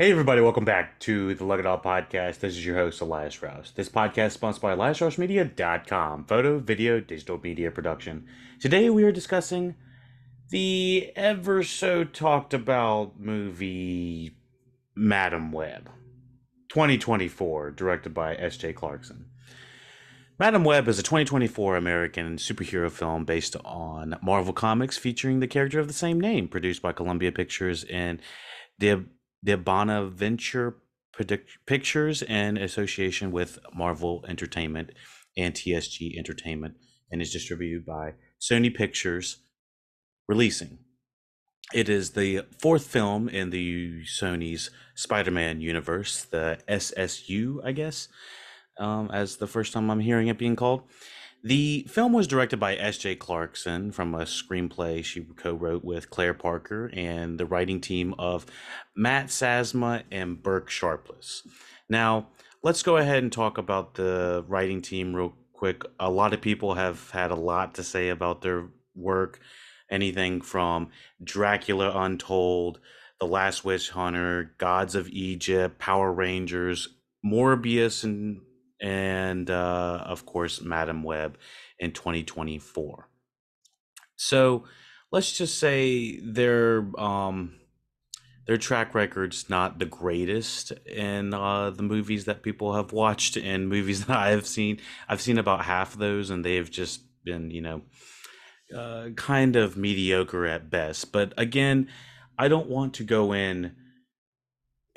Hey, everybody, welcome back to the LuckyDog podcast. This is your host, Elias Rauch. This podcast is sponsored by EliasRauchMedia.com, photo, video, digital media production. Today we are discussing the ever so talked about movie Madame Web 2024, directed by S.J. Clarkson. Madame Web is a 2024 American superhero film based on Marvel Comics featuring the character of the same name, produced by Columbia Pictures and the the Bonaventure Pictures in association with Marvel Entertainment and TSG Entertainment and is distributed by Sony Pictures Releasing. It is the fourth film in the Sony's Spider Man universe, the SSU, I guess, um, as the first time I'm hearing it being called. The film was directed by S.J. Clarkson from a screenplay she co wrote with Claire Parker and the writing team of Matt Sazama and Burke Sharpless. Now, let's go ahead and talk about the writing team real quick. A lot of people have had a lot to say about their work, anything from Dracula Untold, The Last Witch Hunter, Gods of Egypt, Power Rangers, Morbius, and and uh, of course Madame Web in 2024. So let's just say their um, their track record's not the greatest in uh, the movies that people have watched and movies that I have seen. I've seen about half of those, and they've just been you know uh, kind of mediocre at best. But again, I don't want to go in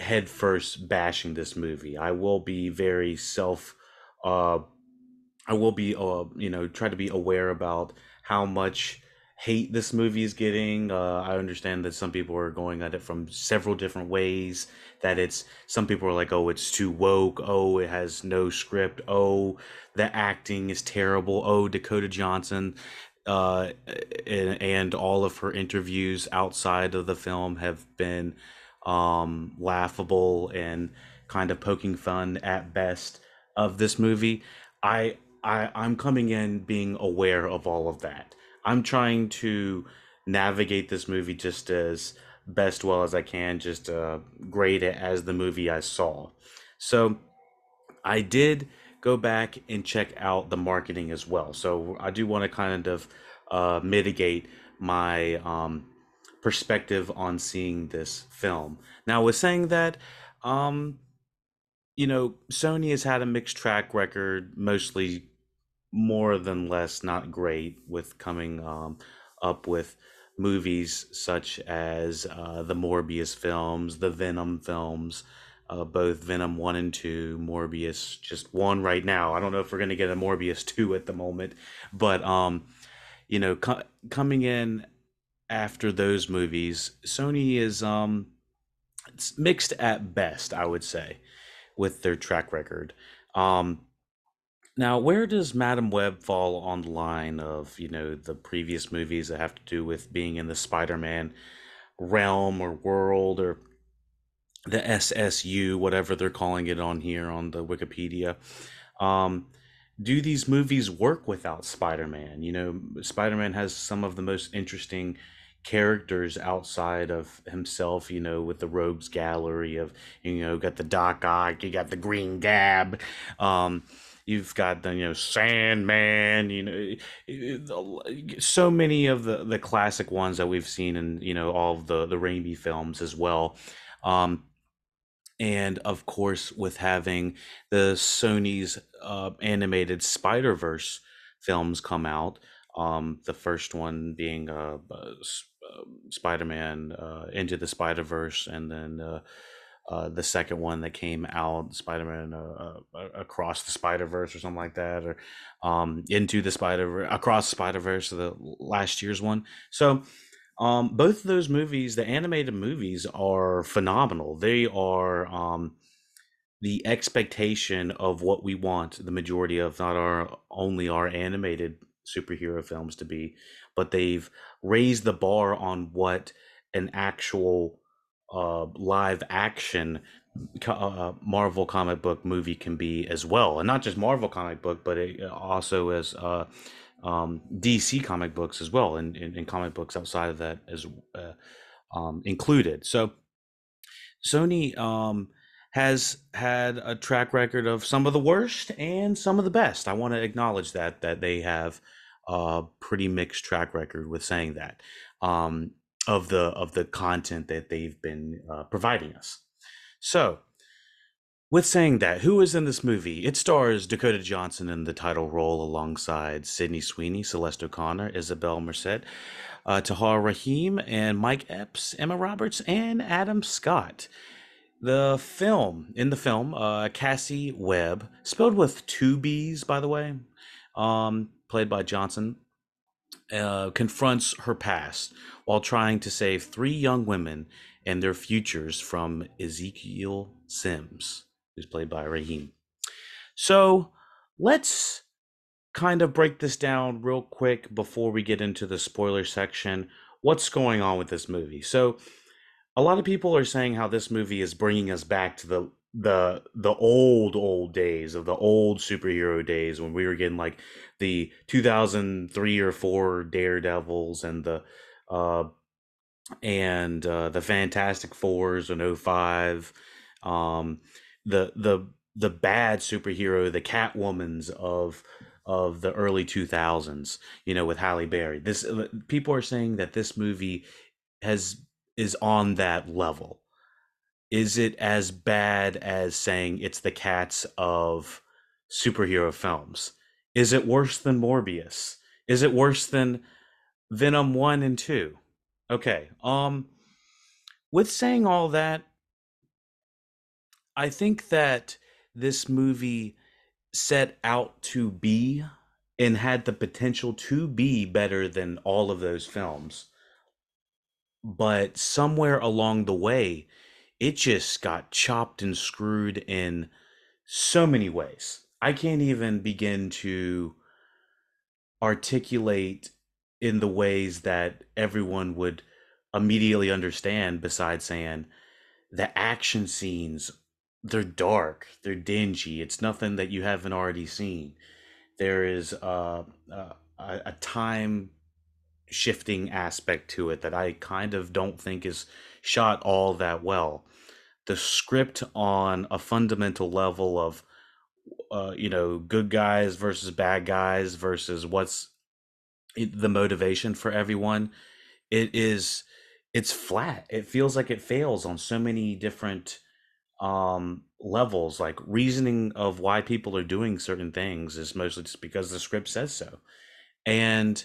headfirst bashing this movie. I will be very self uh I will be uh you know try to be aware about how much hate this movie is getting. Uh, I understand that some people are going at it from several different ways. That it's some people are like, oh, it's too woke. Oh, it has no script. Oh, the acting is terrible. Oh, Dakota Johnson, uh, and, and all of her interviews outside of the film have been um, laughable and kind of poking fun at best of this movie. I I I'm coming in being aware of all of that. I'm trying to navigate this movie just as best well as I can, just uh, grade it as the movie I saw. So I did go back and check out the marketing as well. So I do want to kind of uh, mitigate my um, perspective on seeing this film. Now, with saying that, um, you know, Sony has had a mixed track record, mostly more than less not great with coming um, up with movies such as uh, the Morbius films, the Venom films, uh, both Venom 1 and 2, Morbius just 1 right now. I don't know if we're going to get a Morbius 2 at the moment, but, um, you know, co- coming in after those movies, Sony is um, it's mixed at best, I would say with their track record. Um, now, where does Madame Web fall on the line of you know the previous movies that have to do with being in the Spider-Man realm or world or the SSU, whatever they're calling it on here on the Wikipedia? Um, do these movies work without Spider-Man? You know, Spider-Man has some of the most interesting characters outside of himself, you know, with the rogues gallery of, you know, got the Doc Ock, you got the Green Gab, um, you've got the, you know, Sandman, you know, so many of the, the classic ones that we've seen in, you know, all of the, the Raimi films as well. Um, and of course, with having the Sony's uh, animated Spider Verse films come out, um, the first one being uh, uh Spider-Man uh, Into the Spider-Verse, and then uh, uh, the second one that came out, Spider-Man uh, uh, Across the Spider-Verse or something like that, or um, Into the Spider Across the Spider-Verse, the last year's one. So um, both of those movies, the animated movies, are phenomenal. They are um, the expectation of what we want the majority of not our only our animated superhero films to be, but they've raised the bar on what an actual uh, live action uh, uh, Marvel comic book movie can be as well, and not just Marvel comic book, but it also as uh, um, DC comic books as well, and, and, and, comic books outside of that as uh, um, included. So Sony um, has had a track record of some of the worst and some of the best. I want to acknowledge that that they have a pretty mixed track record with saying that um, of the of the content that they've been uh, providing us. So, with saying that, who is in this movie? It stars Dakota Johnson in the title role alongside Sydney Sweeney, Celeste O'Connor, Isabel Merced, uh, Tahar Rahim, and Mike Epps, Emma Roberts, and Adam Scott. The film, in the film, uh, Cassie Webb, spelled with two B's, by the way, um, played by Johnson, uh, confronts her past while trying to save three young women and their futures from Ezekiel Sims, who's played by Rahim. So let's kind of break this down real quick before we get into the spoiler section. What's going on with this movie? So, a lot of people are saying how this movie is bringing us back to the the the old old days of the old superhero days when we were getting like the 2003 or 4 daredevils and the uh and uh the fantastic fours and 05 um the the the bad superhero the catwomans of of the early 2000s you know with halle berry. This uh, people are saying that this movie has is on that level is it as bad as saying it's the cats of superhero films? Is it worse than Morbius? Is it worse than Venom 1 and 2? Okay. Um with saying all that, I think that this movie set out to be and had the potential to be better than all of those films. But somewhere along the way, it just got chopped and screwed in so many ways. I can't even begin to articulate in the ways that everyone would immediately understand besides saying the action scenes they're dark they're dingy it's nothing that you haven't already seen there is uh, uh, a, a time shifting aspect to it that i kind of don't think is shot all that well the script on a fundamental level of uh, you know good guys versus bad guys versus what's the motivation for everyone it is it's flat. It feels like it fails on so many different um levels. Like reasoning of why people are doing certain things is mostly just because the script says so. And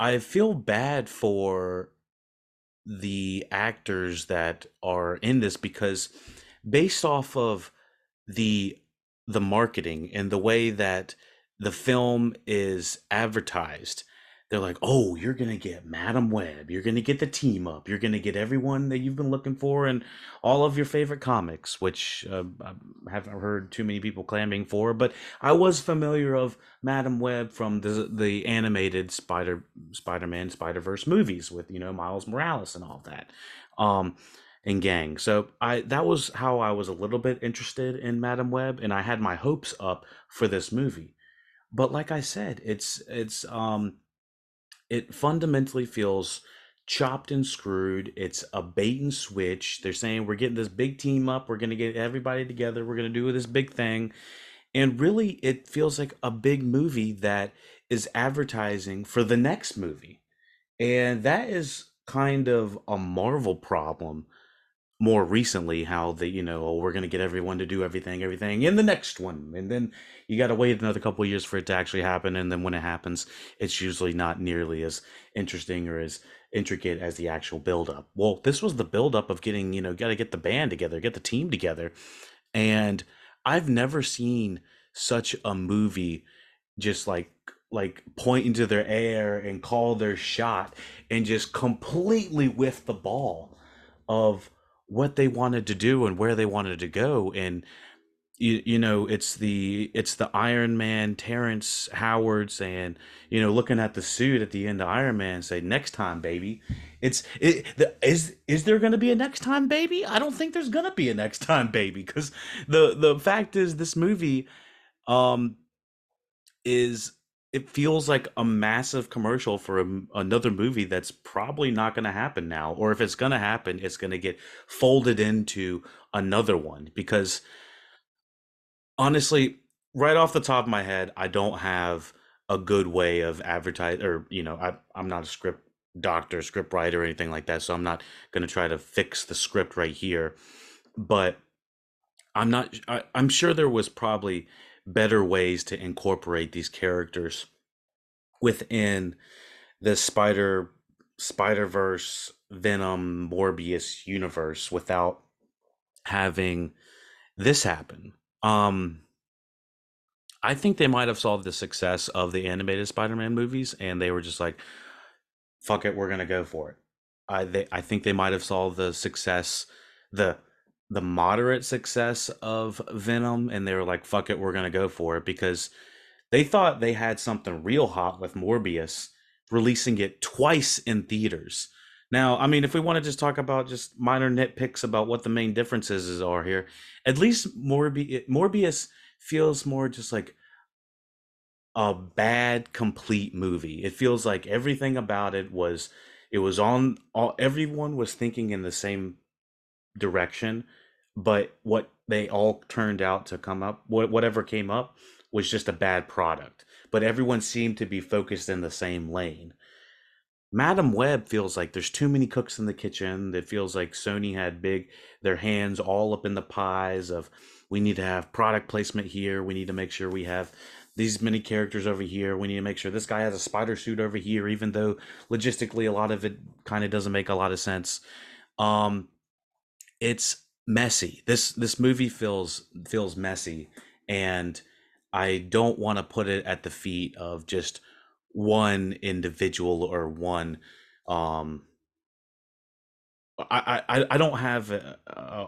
i feel bad for the actors that are in this because based off of the the marketing and the way that the film is advertised they're like oh you're gonna get madame web you're gonna get the team up you're gonna get everyone that you've been looking for and all of your favorite comics which uh, i haven't heard too many people clamming for but i was familiar of madame web from the the animated spider spider-man spider-verse movies with you know miles morales and all that um and gang. So i that was how i was a little bit interested in madame web and i had my hopes up for this movie. But like i said it's it's um it fundamentally feels chopped and screwed. It's a bait and switch. They're saying we're getting this big team up. We're going to get everybody together. We're going to do this big thing. And really, it feels like a big movie that is advertising for the next movie. And that is kind of a Marvel problem more recently how they you know oh, we're going to get everyone to do everything everything in the next one and then you got to wait another couple years for it to actually happen and then when it happens it's usually not nearly as interesting or as intricate as the actual build up well this was the build up of getting you know got to get the band together get the team together and i've never seen such a movie just like like point into their air and call their shot and just completely whiff the ball of what they wanted to do and where they wanted to go and you, you know it's the it's the iron man terrence howard saying you know looking at the suit at the end of iron man say next time baby. It's it, the, is is there to be a next time baby? I don't think there's to be a next time baby because the the fact is this movie um is it feels like a massive commercial for a, another movie that's probably not going to happen now or if it's going to happen it's going to get folded into another one because honestly right off the top of my head i don't have a good way of advertise or you know I, i'm not a script doctor script writer or anything like that so i'm not going to try to fix the script right here but i'm not I, i'm sure there was probably better ways to incorporate these characters within the spider spider verse venom morbius universe without having this happen. Um i think they might have solved the success of the animated spider-man movies and they were just like fuck it we're gonna go for it. I they, i think they might have solved the success the the moderate success of Venom and they were like, fuck it, we're gonna go for it because they thought they had something real hot with Morbius releasing it twice in theaters. Now, I mean, if we want to just talk about just minor nitpicks about what the main differences are here, at least Morbi- Morbius feels more just like a bad complete movie. It feels like everything about it was it was on all everyone was thinking in the same direction, but what they all turned out to come up, whatever came up, was just a bad product. But everyone seemed to be focused in the same lane. Madame Web feels like there's too many cooks in the kitchen. It feels like Sony had big their hands all up in the pies of we need to have product placement here. We need to make sure we have these many characters over here. We need to make sure this guy has a spider suit over here, even though logistically a lot of it kind of doesn't make a lot of sense. Um, it's messy. This this movie feels feels messy, and I don't want to put it at the feet of just one individual or one. Um, I, I, I don't have a,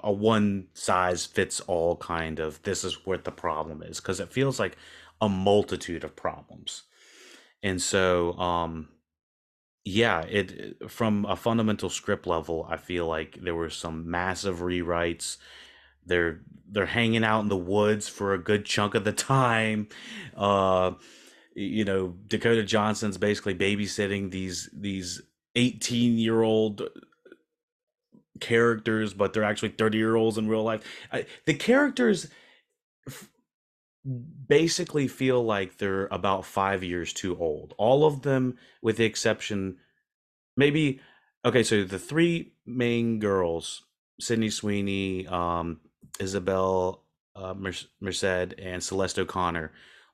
a one size fits all kind of this is what the problem is because it feels like a multitude of problems. And so, um, yeah, it from a fundamental script level, I feel like there were some massive rewrites. They're they're hanging out in the woods for a good chunk of the time. Uh, you know, Dakota Johnson's basically babysitting these these 18 year old characters, but they're actually 30 year olds in real life. I, the characters f- basically feel like they're about five years too old. All of them, with the exception, maybe. Okay, so the three main girls, Sydney Sweeney, um, Isabel uh, Merced, and Celeste O'Connor,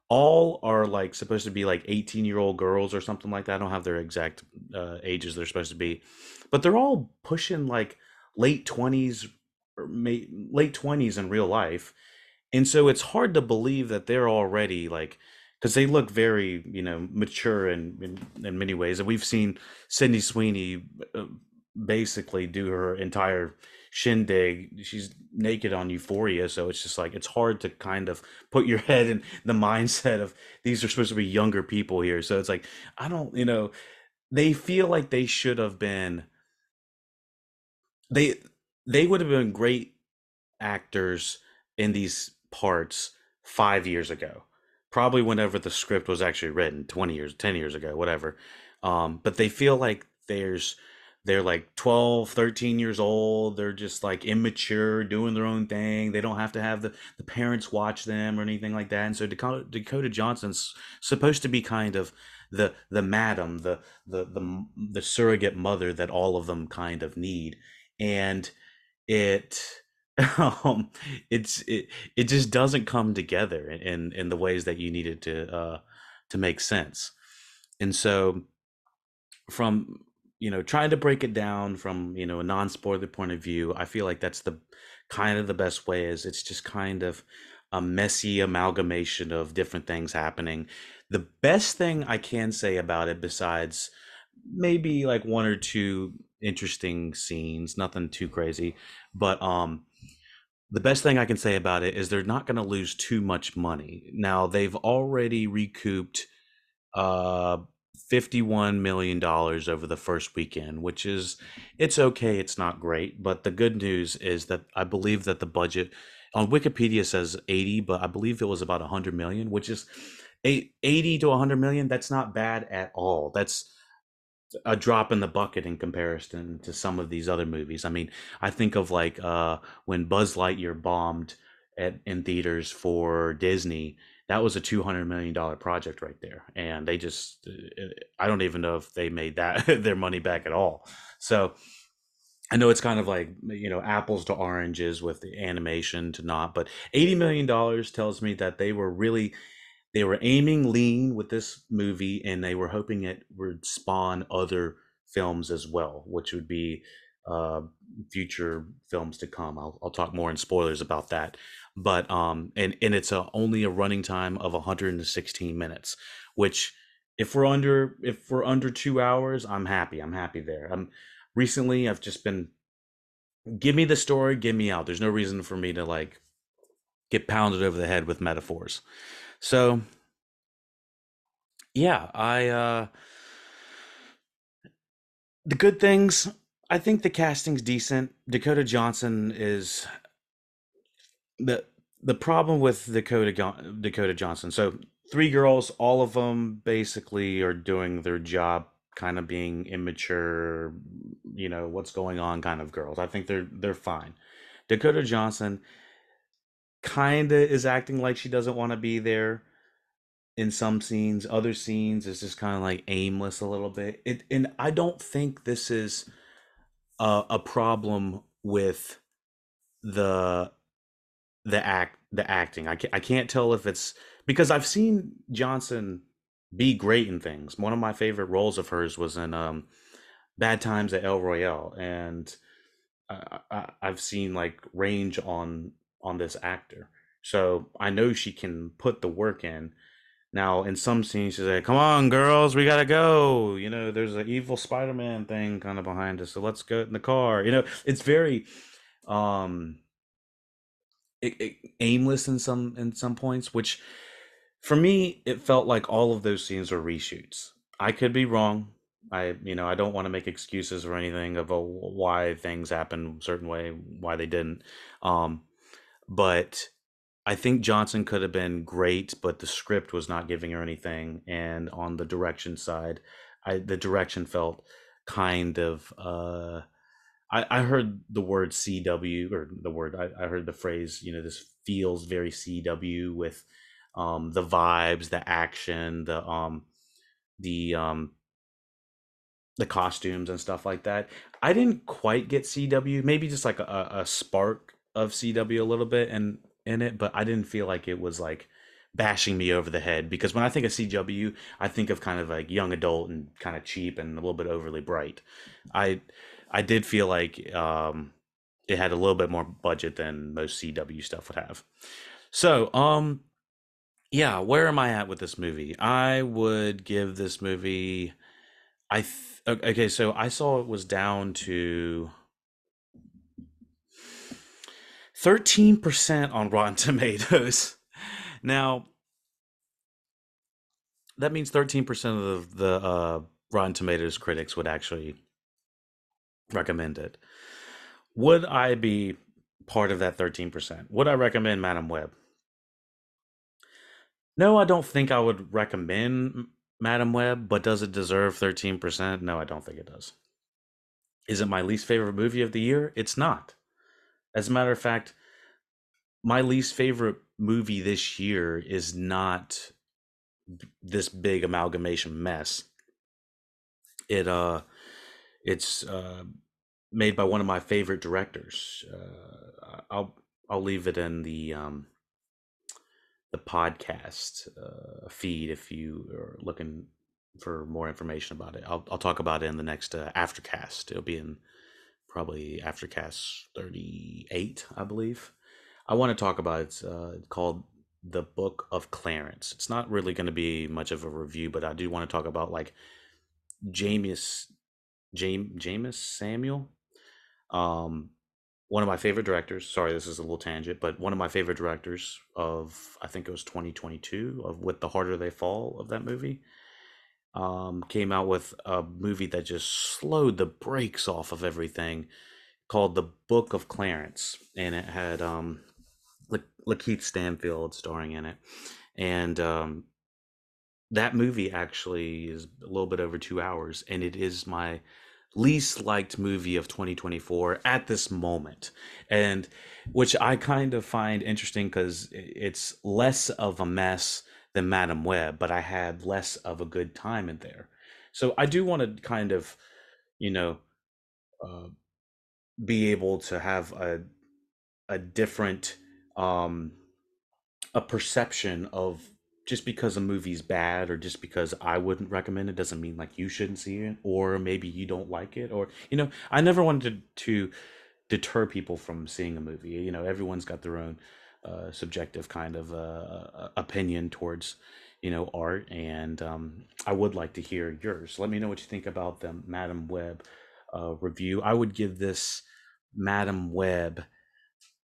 all are like supposed to be like 18 year old girls or something like that. I don't have their exact uh, ages they're supposed to be, but they're all pushing like late 20s or may, late 20s in real life and so it's hard to believe that they're already like because they look very you know mature in, in, in many ways and we've seen sydney sweeney uh, basically do her entire shindig. She's naked on euphoria so it's just like it's hard to kind of put your head in the mindset of these are supposed to be younger people here. So it's like i don't you know they feel like they should have been they they would have been great actors in these parts five years ago, probably whenever the script was actually written, 20 years, 10 years ago, whatever. Um, but they feel like there's, they're like 12 13 years old. They're just like immature doing their own thing. They don't have to have the, the parents watch them or anything like that. And so dakota, dakota johnson's supposed to be kind of the the madam the the the, the surrogate mother that all of them kind of need. And it um it's it it just doesn't come together in in the ways that you needed to uh to make sense. And so from you know trying to break it down from you know a non-spoiler point of view i feel like that's the kind of the best way is it's just kind of a messy amalgamation of different things happening. The best thing i can say about it besides maybe like one or two interesting scenes nothing too crazy but um the best thing I can say about it is they're not going to lose too much money. Now they've already recouped uh 51 million dollars over the first weekend, which is it's okay, it's not great, but the good news is that I believe that the budget on Wikipedia says 80, but I believe it was about 100 million, which is 80 to 100 million that's not bad at all that's a drop in the bucket in comparison to some of these other movies. I mean i think of like uh when buzz lightyear bombed at in theaters for disney that was a 200 million dollar project right there and they just uh, i don't even know if they made that their money back at all. So I know it's kind of like you know apples to oranges with the animation to not, but eighty million dollars tells me that they were really they were aiming lean with this movie, and they were hoping it would spawn other films as well, which would be uh, future films to come. I'll, I'll talk more in spoilers about that, but um, and and it's a, only a running time of 116 minutes, which if we're under if we're under two hours, I'm happy. I'm happy there. I'm recently I've just been give me the story, give me out. There's no reason for me to like get pounded over the head with metaphors. So yeah, I uh the good things, I think the casting's decent. Dakota Johnson is the the problem with Dakota Dakota Johnson. So three girls, all of them basically are doing their job kind of being immature, you know, what's going on kind of girls. I think they're they're fine. Dakota Johnson kind of is acting like she doesn't want to be there in some scenes. Other scenes is just kind of like aimless a little bit. It and I don't think this is a, a problem with the the act the acting. I can't, I can't tell if it's because I've seen Johnson be great in things. One of my favorite roles of hers was in um, Bad Times at El Royale, and I, I, I've seen like range on on this actor, so I know she can put the work in. Now, in some scenes, she's like, "Come on, girls, we gotta go." You know, there's an evil Spider-Man thing kind of behind us, so let's go in the car. You know, it's very um, it, it, aimless in some in some points, which for me, it felt like all of those scenes were reshoots. I could be wrong. I, you know, I don't want to make excuses or anything of a, why things happened a certain way, why they didn't. Um, but I think Johnson could have been great, but the script was not giving her anything. And on the direction side, I the direction felt kind of. Uh, I, I heard the word CW or the word I, I heard the phrase. You know, this feels very CW with um, the vibes, the action, the um, the um, the costumes and stuff like that. I didn't quite get CW, maybe just like a, a spark of CW a little bit and in it, but I didn't feel like it was like bashing me over the head because when I think of CW, I think of kind of like young adult and kind of cheap and a little bit overly bright. I I did feel like um, it had a little bit more budget than most CW stuff would have. So, um, yeah, where am I at with this movie? I would give this movie I th- okay, so I saw it was down to 13% on Rotten Tomatoes. Now, that means 13% of the, the uh, Rotten Tomatoes critics would actually recommend it. Would I be part of that 13%? Would I recommend Madame Web? No, I don't think I would recommend Madame Web, but does it deserve 13%? No, I don't think it does. Is it my least favorite movie of the year? It's not. As a matter of fact, my least favorite movie this year is not this big amalgamation mess. It uh it's uh made by one of my favorite directors. Uh I'll I'll leave it in the um the podcast uh, feed if you are looking for more information about it. I'll I'll talk about it in the next uh, aftercast. It'll be in probably aftercast 38, I believe. I want to talk about it's uh, called the Book of Clarence. It's not really going to be much of a review, but I do want to talk about like Jeymes Jeymes Jeymes Samuel. Um, one of my favorite directors. Sorry, this is a little tangent, but one of my favorite directors of I think it was 2022 of With the Harder They Fall of that movie. Um, came out with a movie that just slowed the brakes off of everything called The Book of Clarence, and it had um, La- Lakeith Stanfield starring in it, and um, that movie actually is a little bit over two hours, and it is my least liked movie of 2024 at this moment. And which i kind of find interesting because it's less of a mess than madame web but i had less of a good time in there. So i do want to kind of you know uh, be able to have a a different um a perception of just because a movie's bad or just because I wouldn't recommend it doesn't mean like you shouldn't see it or maybe you don't like it or you know I never wanted to, to deter people from seeing a movie you know everyone's got their own uh, subjective kind of uh, opinion towards you know art and um, I would like to hear yours let me know what you think about the Madame Web uh, review I would give this Madame Web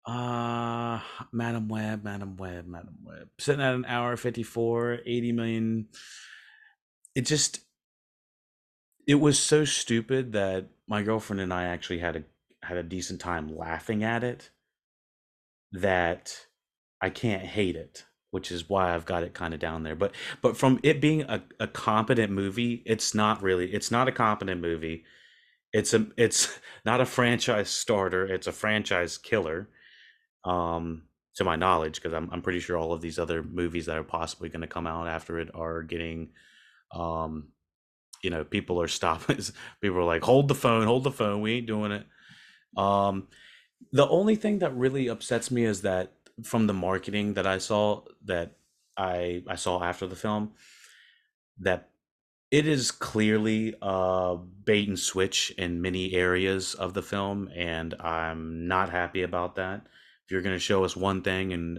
uh, Madame Web, Madame Web, Madame Web. Sitting at an hour 54, 80 million. It just, it was so stupid that my girlfriend and I actually had a had a decent time laughing at it. That I can't hate it, which is why I've got it kind of down there. But but from it being a, a competent movie, it's not really. It's not a competent movie. It's a it's not a franchise starter. It's a franchise killer um, to my knowledge, because I'm I'm pretty sure all of these other movies that are possibly going to come out after it are getting, um, you know, people are stopping. people are like, hold the phone, hold the phone. We ain't doing it. Um, the only thing that really upsets me is that from the marketing that I saw that I I saw after the film that it is clearly a bait and switch in many areas of the film and I'm not happy about that. If you're going to show us one thing and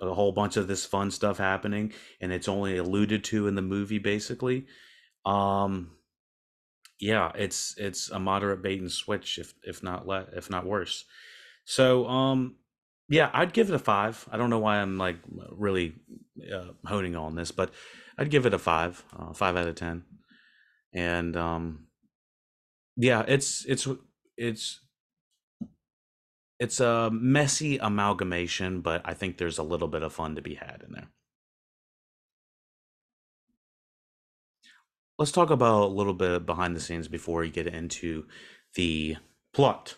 a, a, whole bunch of this fun stuff happening and it's only alluded to in the movie basically um yeah it's it's a moderate bait and switch if if not le- if not worse. So um yeah i'd give it a five i don't know why i'm like really uh, honing on this but i'd give it a five uh, five out of ten and um yeah it's it's it's it's a messy amalgamation, but I think there's a little bit of fun to be had in there. Let's talk about a little bit behind the scenes before we get into the plot.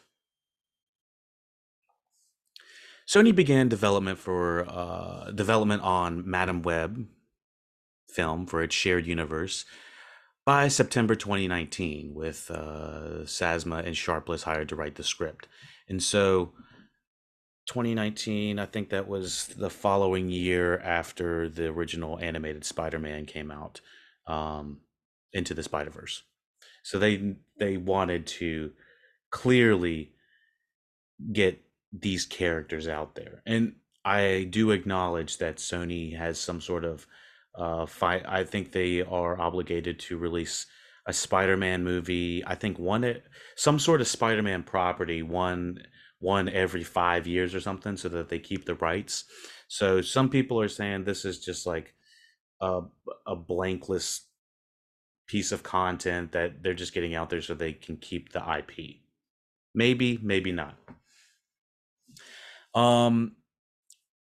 Sony began development for uh, development on Madame Web film for its shared universe by September 2019, with uh, Sazama and Sharpless hired to write the script. And so 2019, I think that was the following year after the original animated Spider-Man came out um, into the Spider-Verse. So they they wanted to clearly get these characters out there. And I do acknowledge that Sony has some sort of uh fight I think they are obligated to release a Spider-Man movie. I think one some sort of Spider-Man property, one one every five years or something, so that they keep the rights. So some people are saying this is just like a a blankless piece of content that they're just getting out there so they can keep the IP. Maybe, maybe not. Um,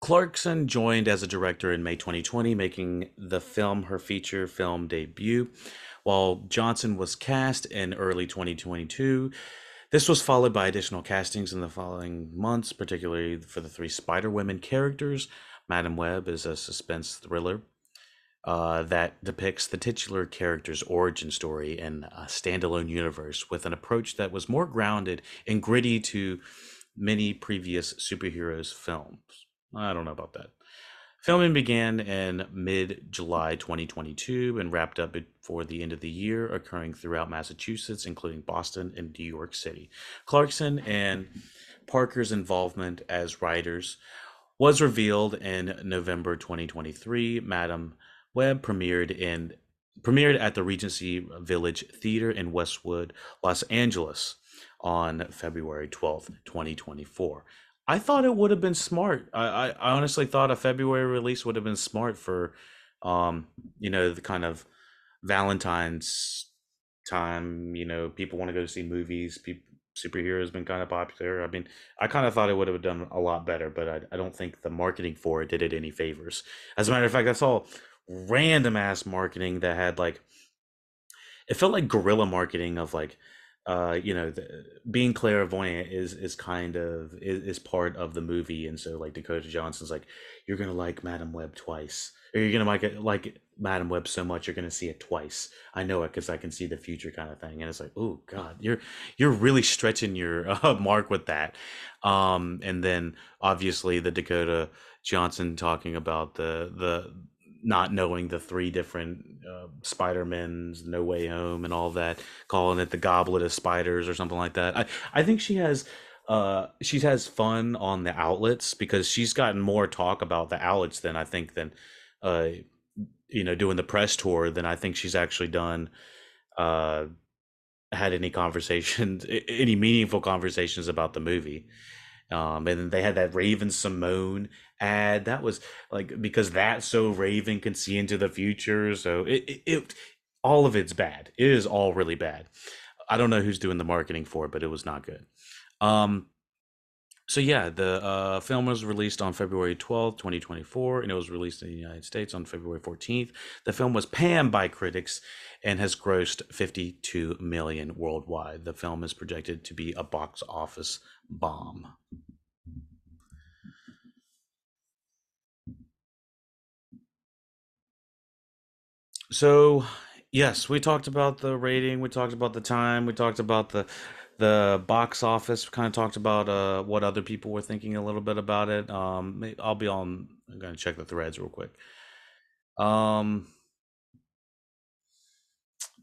Clarkson joined as a director in May 2020, making the film her feature film debut while Johnson was cast in early 2022. This was followed by additional castings in the following months, particularly for the three Spider Women characters. Madame Web is a suspense thriller uh, that depicts the titular character's origin story in a standalone universe with an approach that was more grounded and gritty to many previous superheroes films. I don't know about that. Filming began in mid July 2022 and wrapped up before the end of the year, occurring throughout Massachusetts, including Boston and New York City. Clarkson and Parker's involvement as writers was revealed in November 2023. Madame Web premiered in premiered at the Regency Village Theater in Westwood, Los Angeles on February 12th, 2024. I thought it would have been smart. I, I, honestly thought a February release would have been smart for, um, you know, the kind of Valentine's time. You know, people want to go see movies. People, superheroes been kind of popular. I mean, I kind of thought it would have done a lot better, but I, I don't think the marketing for it did it any favors. As a matter of fact, I saw random ass marketing that had like it felt like guerrilla marketing of like uh you know the, being clairvoyant is is kind of is, is part of the movie and so like dakota johnson's like you're gonna like madame web twice or you're gonna like like madame web so much you're gonna see it twice. I know it because i can see the future kind of thing. And it's like oh god you're you're really stretching your uh, mark with that. Um and then obviously the dakota johnson talking about the the not knowing the three different uh, Spider-Mans, No Way Home, and all that, calling it the Goblet of Spiders or something like that. I, I think she has uh she has fun on the outlets because she's gotten more talk about the outlets than I think than uh you know doing the press tour than I think she's actually done uh had any conversations any meaningful conversations about the movie um, and they had that Raven-Symoné ad that was like because that so Raven can see into the future. So it, it, it all of it's bad. It is all really bad. I don't know who's doing the marketing for it, but it was not good. Um, so yeah, the uh, film was released on February 12th, 2024, and it was released in the United States on February 14th. The film was panned by critics and has grossed 52 million worldwide. The film is projected to be a box office bomb. So, yes, we talked about the rating, we talked about the time, we talked about the the box office, we kind of talked about uh what other people were thinking a little bit about it. Um I'll be on I'm going to check the threads real quick. Um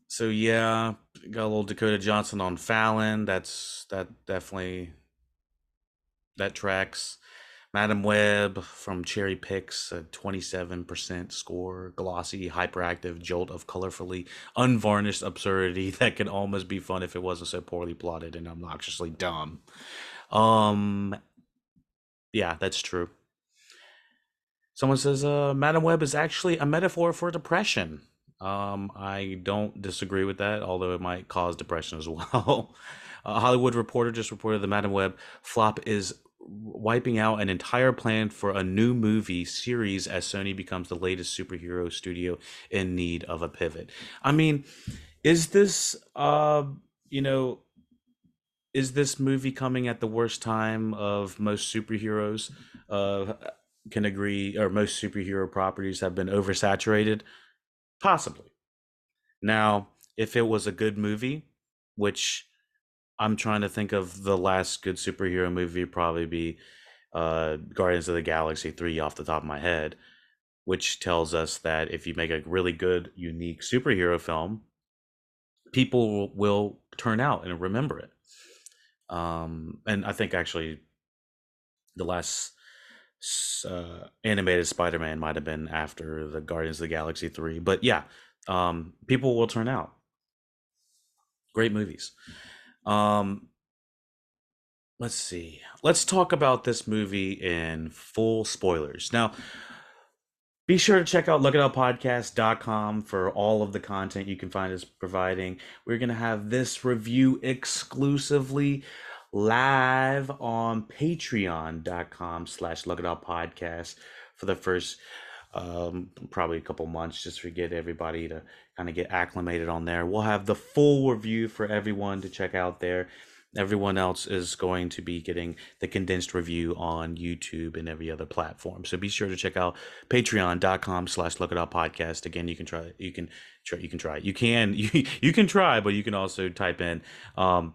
so yeah, got a little Dakota Johnson on Fallon. That's that definitely that tracks. Madame Web from Cherry Picks, a 27% score, glossy, hyperactive jolt of colorfully unvarnished absurdity that could almost be fun if it wasn't so poorly plotted and obnoxiously dumb. Um, yeah, that's true. Someone says, uh, Madame Web is actually a metaphor for depression. Um, I don't disagree with that, although it might cause depression as well. A Hollywood Reporter just reported the Madame Web flop is wiping out an entire plan for a new movie series as Sony becomes the latest superhero studio in need of a pivot. I mean, is this uh you know is this movie coming at the worst time of most superheroes? Uh can agree or most superhero properties have been oversaturated? Possibly. Now, if it was a good movie, which I'm trying to think of the last good superhero movie probably be uh Guardians of the Galaxy 3 off the top of my head, which tells us that if you make a really good unique superhero film, people will turn out and remember it. Um and I think actually the last uh, animated Spider-Man might have been after the Guardians of the Galaxy 3, but yeah, um people will turn out. Great movies. Um, let's see. Let's talk about this movie in full spoilers. Now, be sure to check out luckydogpodcast.com for all of the content you can find us providing. We're going to have this review exclusively live on patreon.com slash lookoutpodcast for the first um, probably a couple months just to get everybody to kind of get acclimated on there. We'll have the full review for everyone to check out there. Everyone else is going to be getting the condensed review on YouTube and every other platform. So be sure to check out patreon.com slash luckydog podcast. Again, you can try you can try you can try you can you, you can try, but you can also type in um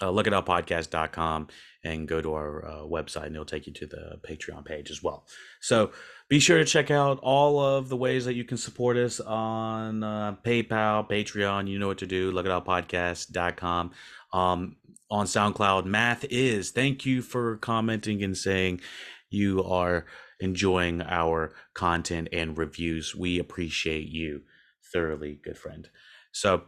uh, podcast.com and go to our uh, website and it'll take you to the patreon page as well. So be sure to check out all of the ways that you can support us on uh, paypal patreon you know what to do luckydog podcast.com um, on soundcloud. Math is thank you for commenting and saying you are enjoying our content and reviews. We appreciate you thoroughly good friend. So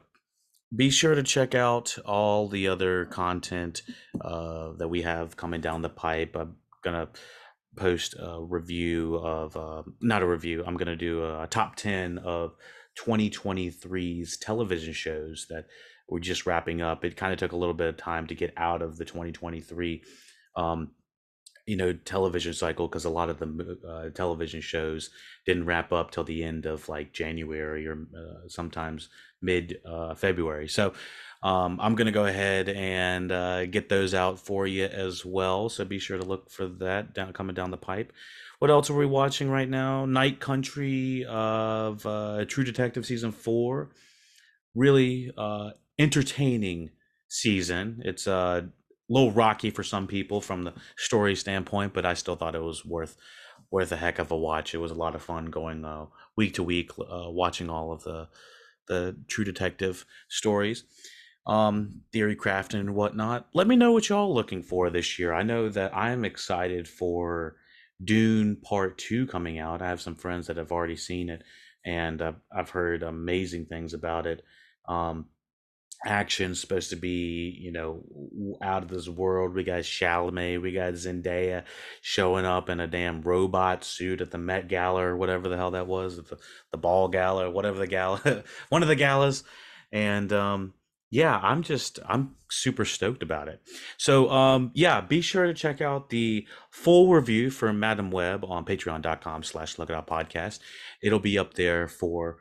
be sure to check out all the other content uh, that we have coming down the pipe. I'm gonna post a review of uh, not a review. I'm gonna do a top ten of 2023's television shows that we're just wrapping up. It kind of took a little bit of time to get out of the 2023 um, you know television cycle because a lot of the uh, television shows didn't wrap up till the end of like January or uh, sometimes mid uh, February. So um, I'm gonna go ahead and uh, get those out for you as well. So be sure to look for that down coming down the pipe. What else are we watching right now? Night Country of uh, True Detective season four. Really uh, entertaining season. It's a little rocky for some people from the story standpoint, but I still thought it was worth worth a heck of a watch. It was a lot of fun going uh, week to week, uh, watching all of the the True Detective stories, um, theory crafting and whatnot. Let me know what y'all looking for this year. I know that I'm excited for Dune Part Two coming out. I have some friends that have already seen it, and uh, I've heard amazing things about it. Um, action's supposed to be, you know, out of this world. We got Chalamet, we got Zendaya showing up in a damn robot suit at the Met Gala or whatever the hell that was, the, the ball gala whatever the gala, one of the galas. And um, yeah, I'm just I'm super stoked about it. So um yeah, be sure to check out the full review for Madame Web on patreon.com slash luckydog podcast. It'll be up there for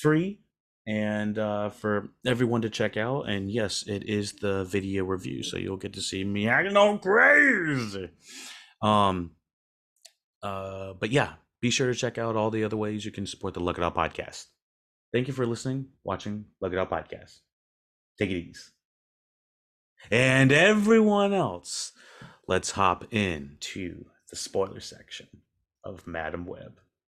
free and uh, for everyone to check out. And yes, it is the video review, so you'll get to see me acting all crazy. Um, uh, but yeah, be sure to check out all the other ways you can support the LuckyDog podcast. Thank you for listening, watching LuckyDog podcast. Take it easy. And everyone else, let's hop into the spoiler section of Madame Web.